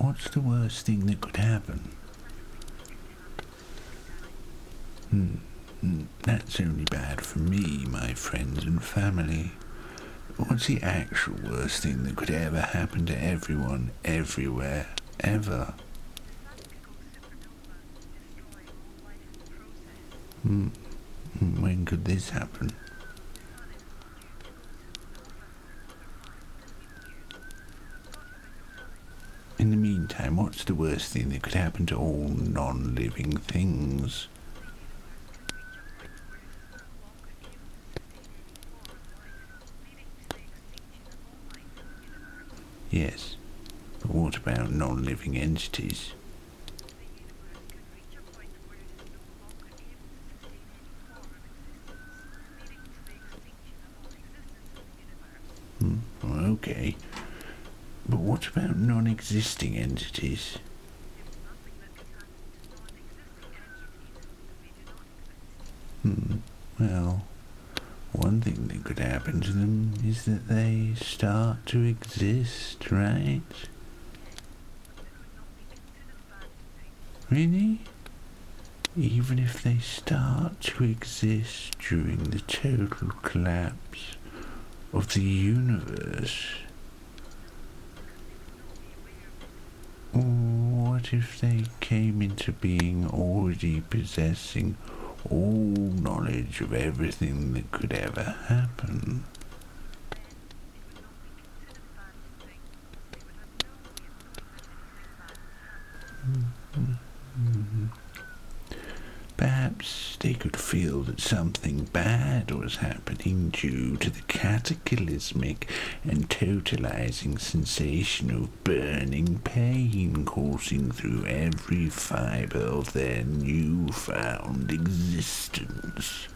What's the worst thing that could happen? Hmm. hmm, That's only bad for me, my friends and family. What's the actual worst thing that could ever happen to everyone, everywhere, ever? Hmm. hmm, When could this happen? In the meantime, what's the worst thing that could happen to all non-living things? Yes, but what about non-living entities? Hmm, okay. But what about non-existing entities? Hmm, well, one thing that could happen to them is that they start to exist, right? Really? Even if they start to exist during the total collapse of the universe? What if they came into being already possessing all knowledge of everything that could ever happen? They could feel that something bad was happening due to the cataclysmic and totalizing sensation of burning pain coursing through every fiber of their newfound existence.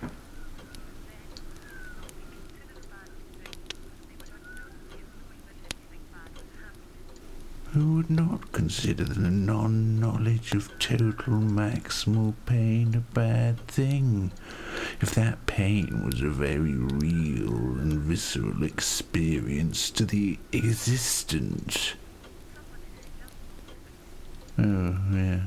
Who would not consider the non knowledge of total maximal pain a bad thing? If that pain was a very real and visceral experience to the existent. Oh, yeah.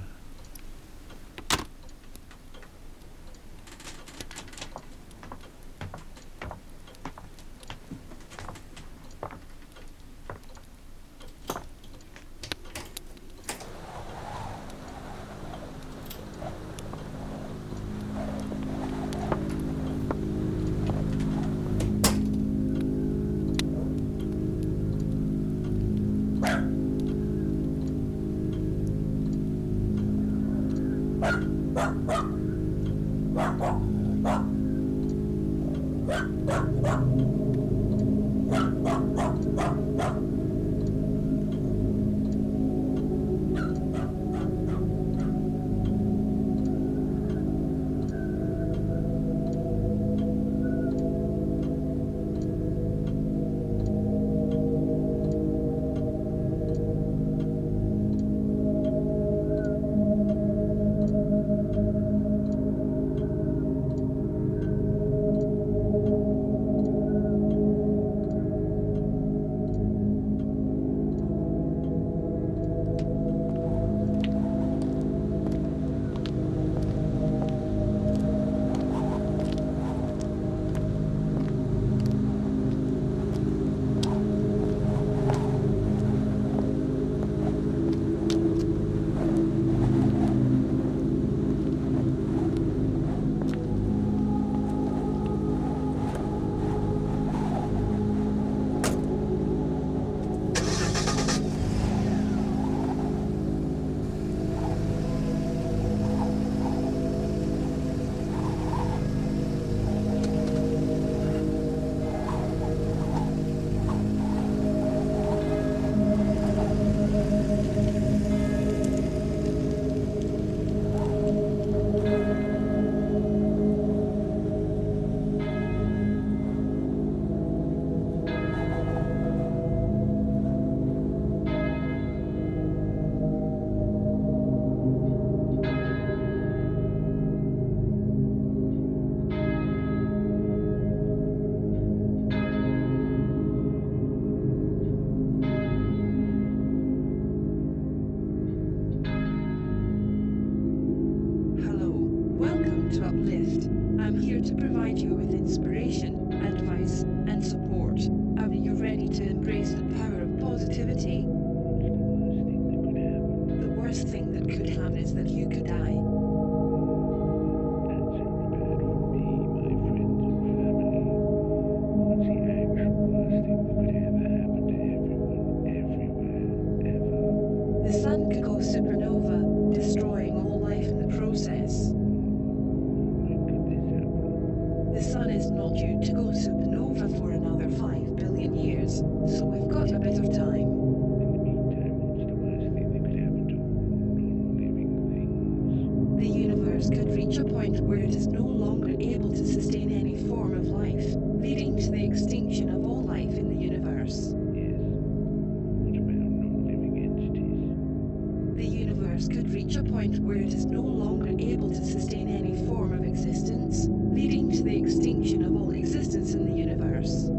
Worst thing that could happen is that you could die. The sun could go supernova, destroying all life in the process. The sun is not due to go supernova for another 5 billion years, so extinction of all existence in the universe.